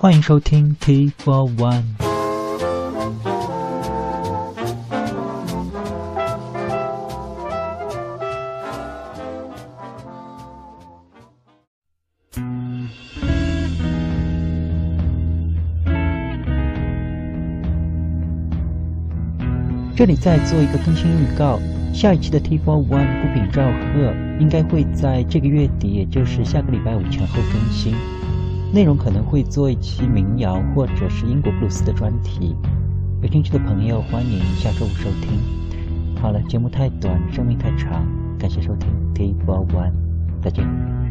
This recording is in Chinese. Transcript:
欢迎收听 T for One。这里再做一个更新预告，下一期的 T for One 孤品赵贺应该会在这个月底，也就是下个礼拜五前后更新。内容可能会做一期民谣或者是英国布鲁斯的专题，有兴趣的朋友欢迎下周五收听。好了，节目太短，生命太长，感谢收听 T for One，再见。